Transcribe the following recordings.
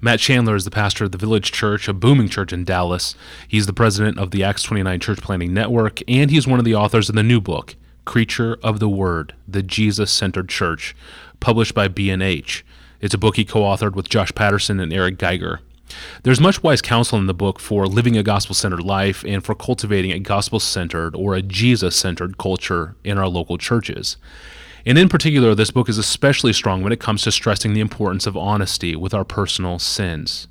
Matt Chandler is the pastor of the Village Church, a booming church in Dallas. He's the president of the Acts 29 Church Planting Network, and he's one of the authors of the new book, Creature of the Word, The Jesus Centered Church, published by B&H. It's a book he co authored with Josh Patterson and Eric Geiger. There's much wise counsel in the book for living a gospel centered life and for cultivating a gospel centered or a Jesus centered culture in our local churches. And in particular, this book is especially strong when it comes to stressing the importance of honesty with our personal sins.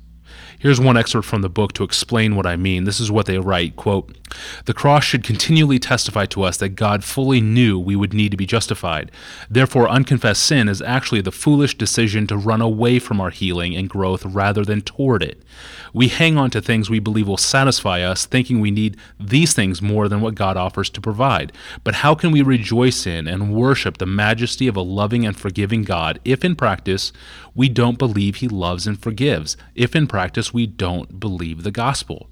Here's one excerpt from the book to explain what I mean. This is what they write, quote, "The cross should continually testify to us that God fully knew we would need to be justified. Therefore, unconfessed sin is actually the foolish decision to run away from our healing and growth rather than toward it. We hang on to things we believe will satisfy us, thinking we need these things more than what God offers to provide. But how can we rejoice in and worship the majesty of a loving and forgiving God if in practice we don't believe he loves and forgives, if in practice we don't believe the gospel?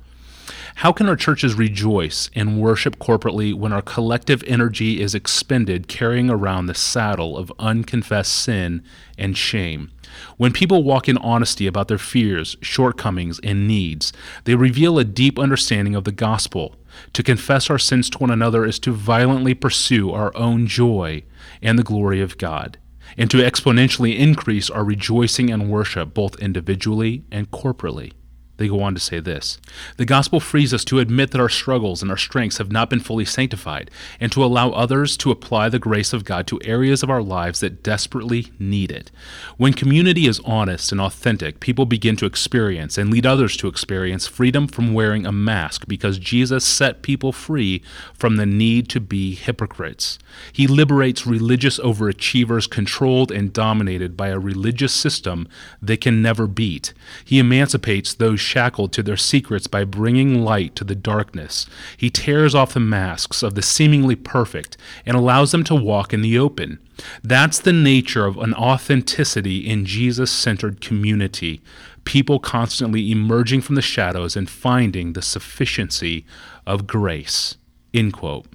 How can our churches rejoice and worship corporately when our collective energy is expended carrying around the saddle of unconfessed sin and shame? When people walk in honesty about their fears, shortcomings, and needs, they reveal a deep understanding of the gospel. To confess our sins to one another is to violently pursue our own joy and the glory of God, and to exponentially increase our rejoicing and worship both individually and corporately. They go on to say this The gospel frees us to admit that our struggles and our strengths have not been fully sanctified, and to allow others to apply the grace of God to areas of our lives that desperately need it. When community is honest and authentic, people begin to experience and lead others to experience freedom from wearing a mask because Jesus set people free from the need to be hypocrites. He liberates religious overachievers controlled and dominated by a religious system they can never beat. He emancipates those shackled to their secrets by bringing light to the darkness. He tears off the masks of the seemingly perfect and allows them to walk in the open. That's the nature of an authenticity in Jesus centered community. People constantly emerging from the shadows and finding the sufficiency of grace. End quote.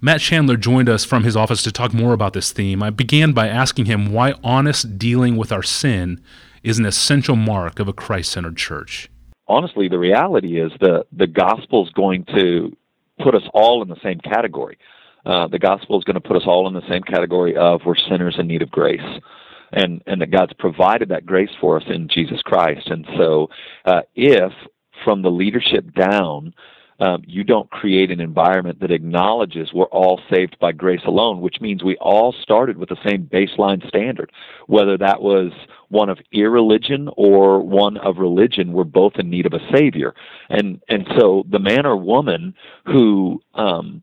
Matt Chandler joined us from his office to talk more about this theme. I began by asking him why honest dealing with our sin is an essential mark of a Christ centered church? Honestly, the reality is the, the gospel is going to put us all in the same category. Uh, the gospel is going to put us all in the same category of we're sinners in need of grace. And, and that God's provided that grace for us in Jesus Christ. And so, uh, if from the leadership down, um, you don't create an environment that acknowledges we're all saved by grace alone, which means we all started with the same baseline standard. Whether that was one of irreligion or one of religion, we're both in need of a savior. And and so the man or woman who um,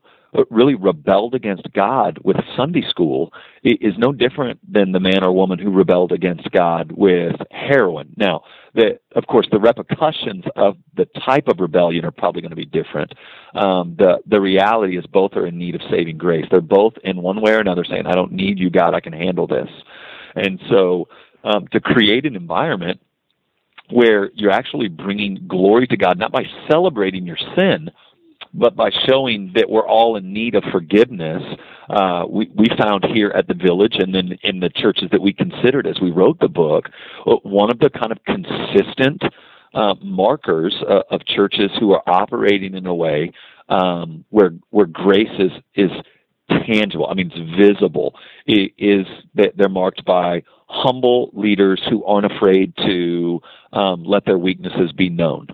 really rebelled against God with Sunday school is no different than the man or woman who rebelled against God with heroin. Now, the, of course, the repercussions of the type of rebellion are probably going to be different. Um, the the reality is both are in need of saving grace. They're both in one way or another saying, "I don't need you, God. I can handle this." And so, um, to create an environment where you're actually bringing glory to God, not by celebrating your sin, but by showing that we're all in need of forgiveness, uh, we, we found here at the village and then in the churches that we considered as we wrote the book, uh, one of the kind of consistent uh, markers uh, of churches who are operating in a way um, where where grace is is tangible. I mean, it's visible. It is that they're marked by humble leaders who aren't afraid to um, let their weaknesses be known.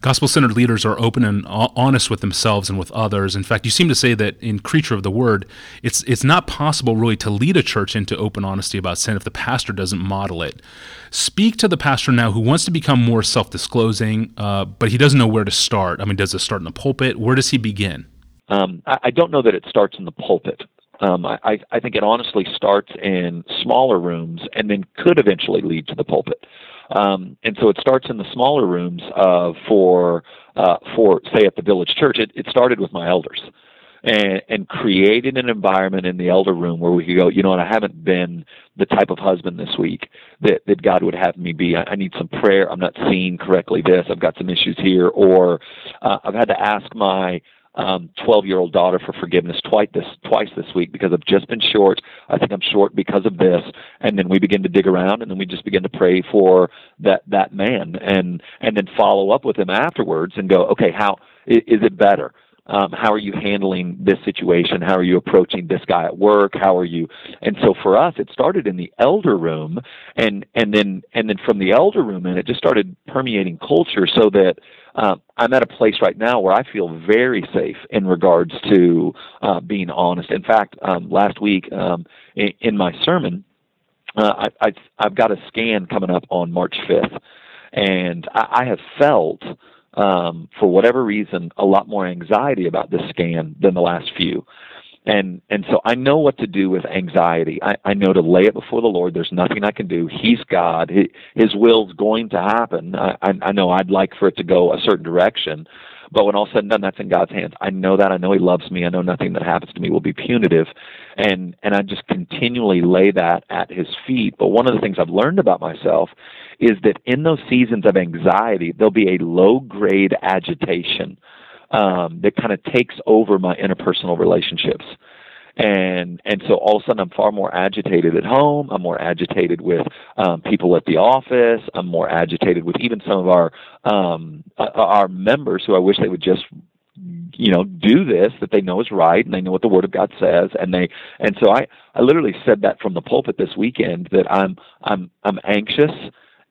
Gospel centered leaders are open and honest with themselves and with others. In fact, you seem to say that in Creature of the Word, it's, it's not possible really to lead a church into open honesty about sin if the pastor doesn't model it. Speak to the pastor now who wants to become more self disclosing, uh, but he doesn't know where to start. I mean, does it start in the pulpit? Where does he begin? Um, I, I don't know that it starts in the pulpit. Um, I, I think it honestly starts in smaller rooms and then could eventually lead to the pulpit. Um, and so it starts in the smaller rooms uh, for uh, for say at the village church. It, it started with my elders. And, and created an environment in the elder room where we could go, you know what, I haven't been the type of husband this week that, that God would have me be. I, I need some prayer. I'm not seeing correctly this. I've got some issues here. Or uh, I've had to ask my um, 12 year old daughter for forgiveness twice this twice this week because I've just been short. I think I'm short because of this, and then we begin to dig around, and then we just begin to pray for that that man, and and then follow up with him afterwards and go, okay, how is it better? Um, how are you handling this situation? How are you approaching this guy at work? How are you? And so for us, it started in the elder room, and and then and then from the elder room, and it just started permeating culture, so that uh, I'm at a place right now where I feel very safe in regards to uh, being honest. In fact, um, last week um, in, in my sermon, uh, I, I've, I've got a scan coming up on March 5th, and I, I have felt um, for whatever reason, a lot more anxiety about this scan than the last few. And and so I know what to do with anxiety. I, I know to lay it before the Lord. There's nothing I can do. He's God. His will's going to happen. I, I, I know I'd like for it to go a certain direction, but when all said and done, that's in God's hands. I know that. I know He loves me. I know nothing that happens to me will be punitive, and and I just continually lay that at His feet. But one of the things I've learned about myself is that in those seasons of anxiety, there'll be a low grade agitation um, that kind of takes over my interpersonal relationships. And and so all of a sudden I'm far more agitated at home. I'm more agitated with um, people at the office. I'm more agitated with even some of our um, uh, our members who I wish they would just you know do this that they know is right and they know what the word of god says and they and so i i literally said that from the pulpit this weekend that i'm i'm i'm anxious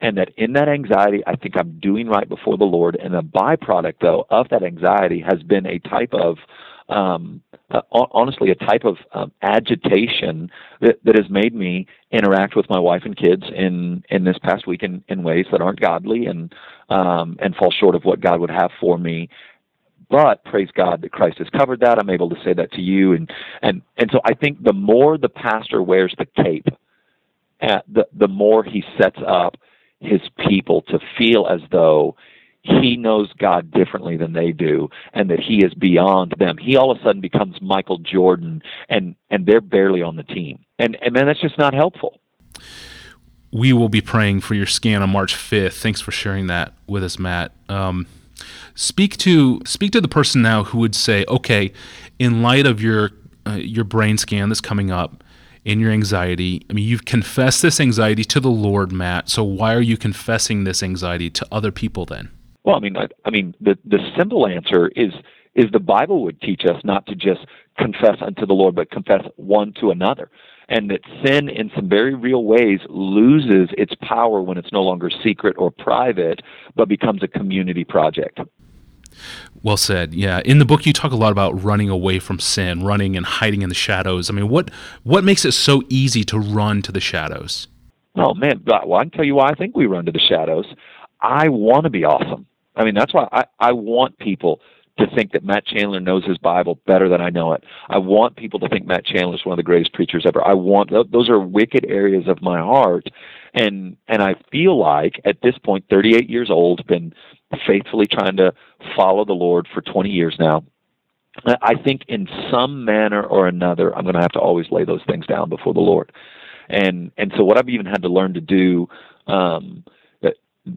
and that in that anxiety, I think I'm doing right before the Lord. And the byproduct, though, of that anxiety has been a type of, um, uh, honestly, a type of um, agitation that, that has made me interact with my wife and kids in in this past week in, in ways that aren't godly and um, and fall short of what God would have for me. But praise God that Christ has covered that. I'm able to say that to you, and and and so I think the more the pastor wears the cape, uh, the the more he sets up his people to feel as though he knows God differently than they do and that he is beyond them. He all of a sudden becomes Michael Jordan and and they're barely on the team. And and man that's just not helpful. We will be praying for your scan on March 5th. Thanks for sharing that with us, Matt. Um, speak to speak to the person now who would say, "Okay, in light of your uh, your brain scan that's coming up, in your anxiety. I mean, you've confessed this anxiety to the Lord, Matt. So why are you confessing this anxiety to other people then? Well, I mean, I, I mean, the the simple answer is is the Bible would teach us not to just confess unto the Lord, but confess one to another. And that sin, in some very real ways, loses its power when it's no longer secret or private, but becomes a community project. Well said. Yeah, in the book you talk a lot about running away from sin, running and hiding in the shadows. I mean, what what makes it so easy to run to the shadows? Oh man, well I can tell you why I think we run to the shadows. I want to be awesome. I mean, that's why I I want people to think that Matt Chandler knows his Bible better than I know it. I want people to think Matt Chandler is one of the greatest preachers ever. I want those are wicked areas of my heart, and and I feel like at this point, 38 years old, been faithfully trying to follow the Lord for 20 years now. I think in some manner or another, I'm going to have to always lay those things down before the Lord. And and so what I've even had to learn to do um,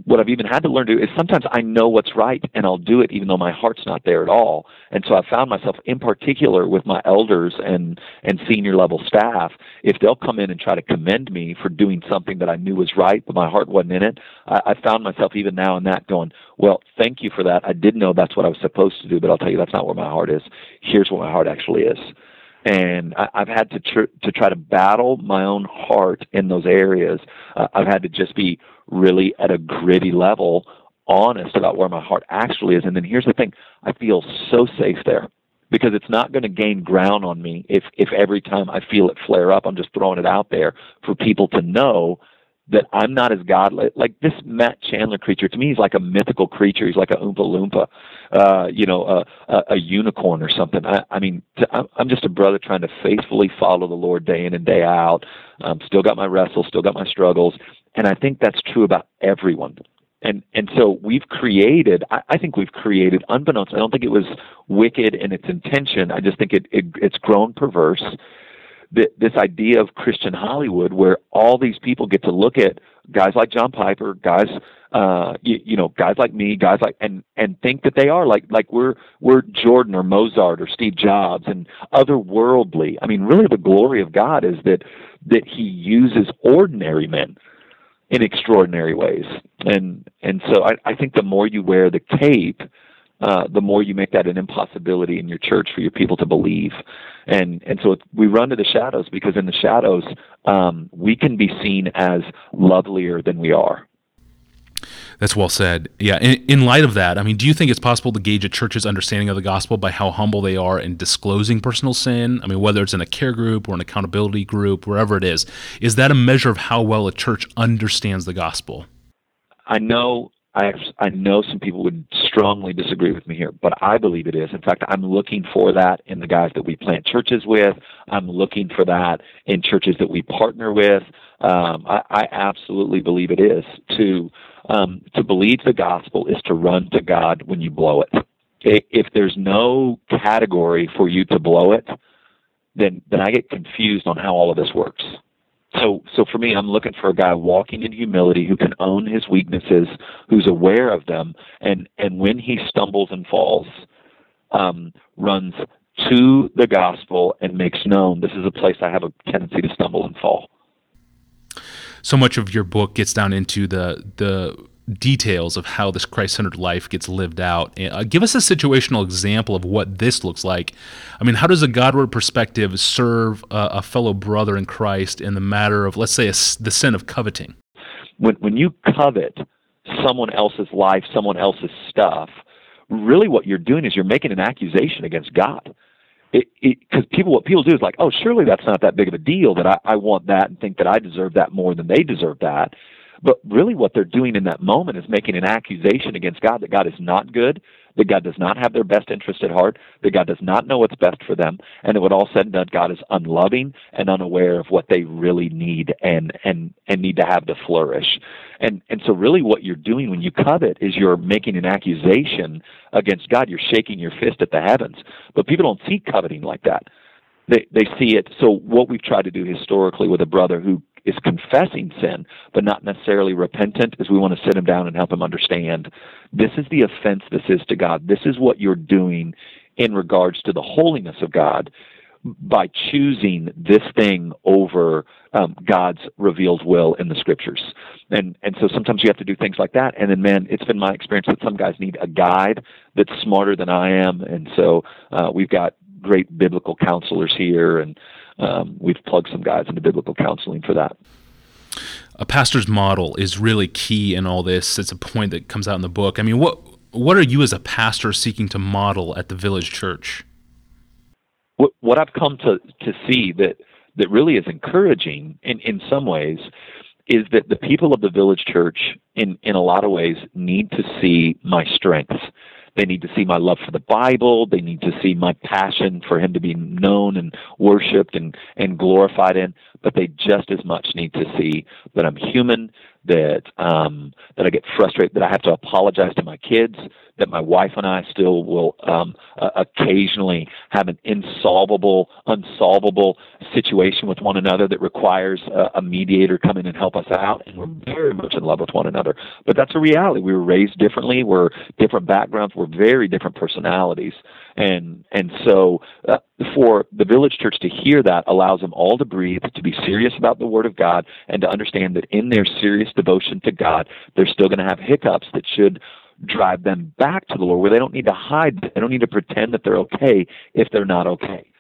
what I've even had to learn to do is sometimes I know what's right and I'll do it even though my heart's not there at all. And so I've found myself in particular with my elders and, and senior level staff, if they'll come in and try to commend me for doing something that I knew was right, but my heart wasn't in it, I, I found myself even now in that going, well, thank you for that. I did know that's what I was supposed to do, but I'll tell you that's not where my heart is. Here's where my heart actually is and I, I've had to tr- to try to battle my own heart in those areas. Uh, I've had to just be really at a gritty level honest about where my heart actually is. And then here's the thing I feel so safe there because it's not going to gain ground on me if, if every time I feel it flare up, I'm just throwing it out there for people to know that I'm not as godly. Like this Matt Chandler creature, to me, he's like a mythical creature. He's like a Oompa Loompa, uh, you know, a, a, a unicorn or something. I, I mean, to, I'm just a brother trying to faithfully follow the Lord day in and day out. Um, still got my wrestles, still got my struggles, and I think that's true about everyone. And and so we've created. I, I think we've created, unbeknownst. I don't think it was wicked in its intention. I just think it, it it's grown perverse this idea of Christian Hollywood where all these people get to look at guys like John Piper, guys uh, you, you know, guys like me, guys like, and and think that they are like like we're we're Jordan or Mozart or Steve Jobs and otherworldly. I mean, really, the glory of God is that that He uses ordinary men in extraordinary ways, and and so I, I think the more you wear the cape, uh, the more you make that an impossibility in your church for your people to believe. And and so we run to the shadows because in the shadows um, we can be seen as lovelier than we are. That's well said. Yeah. In, in, light of that, I mean, do you think it's possible to gauge a church's understanding of the gospel by how humble they are in disclosing personal sin? I mean, whether it's in a care group or an accountability group, wherever it is, is that a measure of how well a church understands the gospel? I know. I, I know some people would strongly disagree with me here, but I believe it is. In fact, I'm looking for that in the guys that we plant churches with. I'm looking for that in churches that we partner with. Um, I, I absolutely believe it is to um, to believe the gospel is to run to God when you blow it. If there's no category for you to blow it, then then I get confused on how all of this works. So so for me, I'm looking for a guy walking in humility who can own his weaknesses, who's aware of them, and and when he stumbles and falls, um, runs to the gospel and makes known this is a place I have a tendency to stumble and fall. So much of your book gets down into the the details of how this Christ-centered life gets lived out. Uh, give us a situational example of what this looks like. I mean, how does a Godward perspective serve a, a fellow brother in Christ in the matter of, let's say, a, the sin of coveting? When when you covet someone else's life, someone else's stuff, really what you're doing is you're making an accusation against God because people what people do is like, oh, surely that's not that big of a deal that I, I want that and think that I deserve that more than they deserve that. But really, what they're doing in that moment is making an accusation against God that God is not good, that God does not have their best interest at heart, that God does not know what's best for them, and that what all said and done, God is unloving and unaware of what they really need and and and need to have to flourish. And and so really what you're doing when you covet is you're making an accusation against God. You're shaking your fist at the heavens. But people don't see coveting like that. They they see it. So what we've tried to do historically with a brother who is confessing sin, but not necessarily repentant, is we want to sit him down and help him understand this is the offense this is to God. This is what you're doing in regards to the holiness of God by choosing this thing over um, God's revealed will in the scriptures. And and so sometimes you have to do things like that. And then, man, it's been my experience that some guys need a guide that's smarter than I am. And so uh, we've got great biblical counselors here, and um, we've plugged some guys into biblical counseling for that. A pastor's model is really key in all this. It's a point that comes out in the book. I mean, what what are you as a pastor seeking to model at the Village Church? What, what I've come to to see that that really is encouraging in in some ways is that the people of the Village Church, in in a lot of ways, need to see my strengths they need to see my love for the Bible. They need to see my passion for Him to be known and worshiped and, and glorified in. But they just as much need to see that I'm human, that um, that I get frustrated, that I have to apologize to my kids, that my wife and I still will um, uh, occasionally have an insolvable, unsolvable situation with one another that requires a, a mediator come in and help us out, and we're very much in love with one another. But that's a reality. We were raised differently. We're different backgrounds. We're very different personalities, and and so uh, for the village church to hear that allows them all to breathe, to be serious about the Word of God, and to understand that in their serious devotion to God, they're still going to have hiccups that should drive them back to the Lord, where they don't need to hide, they don't need to pretend that they're okay if they're not okay.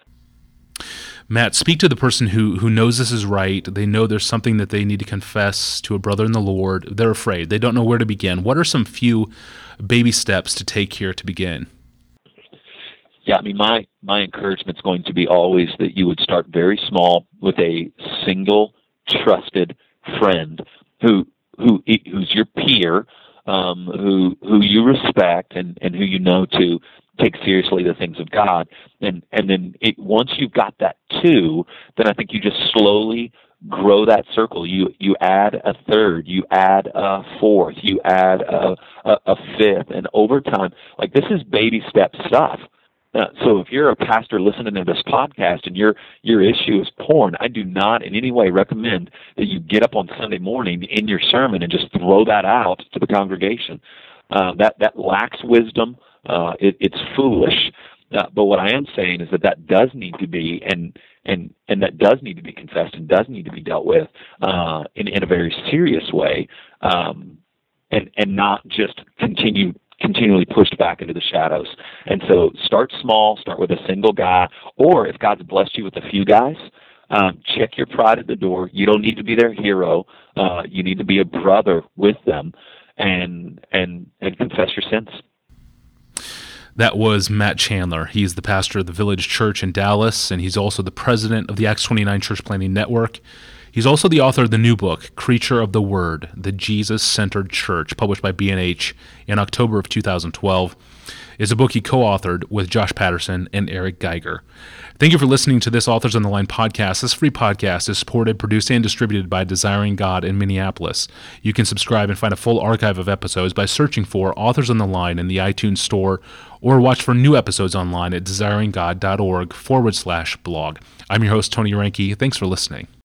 Matt, speak to the person who who knows this is right. They know there's something that they need to confess to a brother in the Lord. They're afraid. They don't know where to begin. What are some few baby steps to take here to begin? Yeah, I mean, my my encouragement is going to be always that you would start very small with a single trusted friend who who who's your peer um, who who you respect and, and who you know to take seriously the things of God. And and then it, once you've got that two, then I think you just slowly grow that circle. You you add a third, you add a fourth, you add a, a, a fifth, and over time, like this is baby step stuff. So if you're a pastor listening to this podcast and your your issue is porn, I do not in any way recommend that you get up on Sunday morning in your sermon and just throw that out to the congregation. Uh, that that lacks wisdom. Uh, it, it's foolish. Uh, but what I am saying is that that does need to be and and and that does need to be confessed and does need to be dealt with uh, in in a very serious way, um, and and not just continue continually pushed back into the shadows. And so start small, start with a single guy, or if God's blessed you with a few guys, um, check your pride at the door. You don't need to be their hero. Uh, you need to be a brother with them, and and and confess your sins. That was Matt Chandler. He's the pastor of the Village Church in Dallas, and he's also the president of the Acts 29 Church Planting Network. He's also the author of the new book, Creature of the Word, The Jesus Centered Church, published by B&H in October of 2012. It's a book he co authored with Josh Patterson and Eric Geiger. Thank you for listening to this Authors on the Line podcast. This free podcast is supported, produced, and distributed by Desiring God in Minneapolis. You can subscribe and find a full archive of episodes by searching for Authors on the Line in the iTunes Store or watch for new episodes online at desiringgod.org forward slash blog. I'm your host, Tony Reinke. Thanks for listening.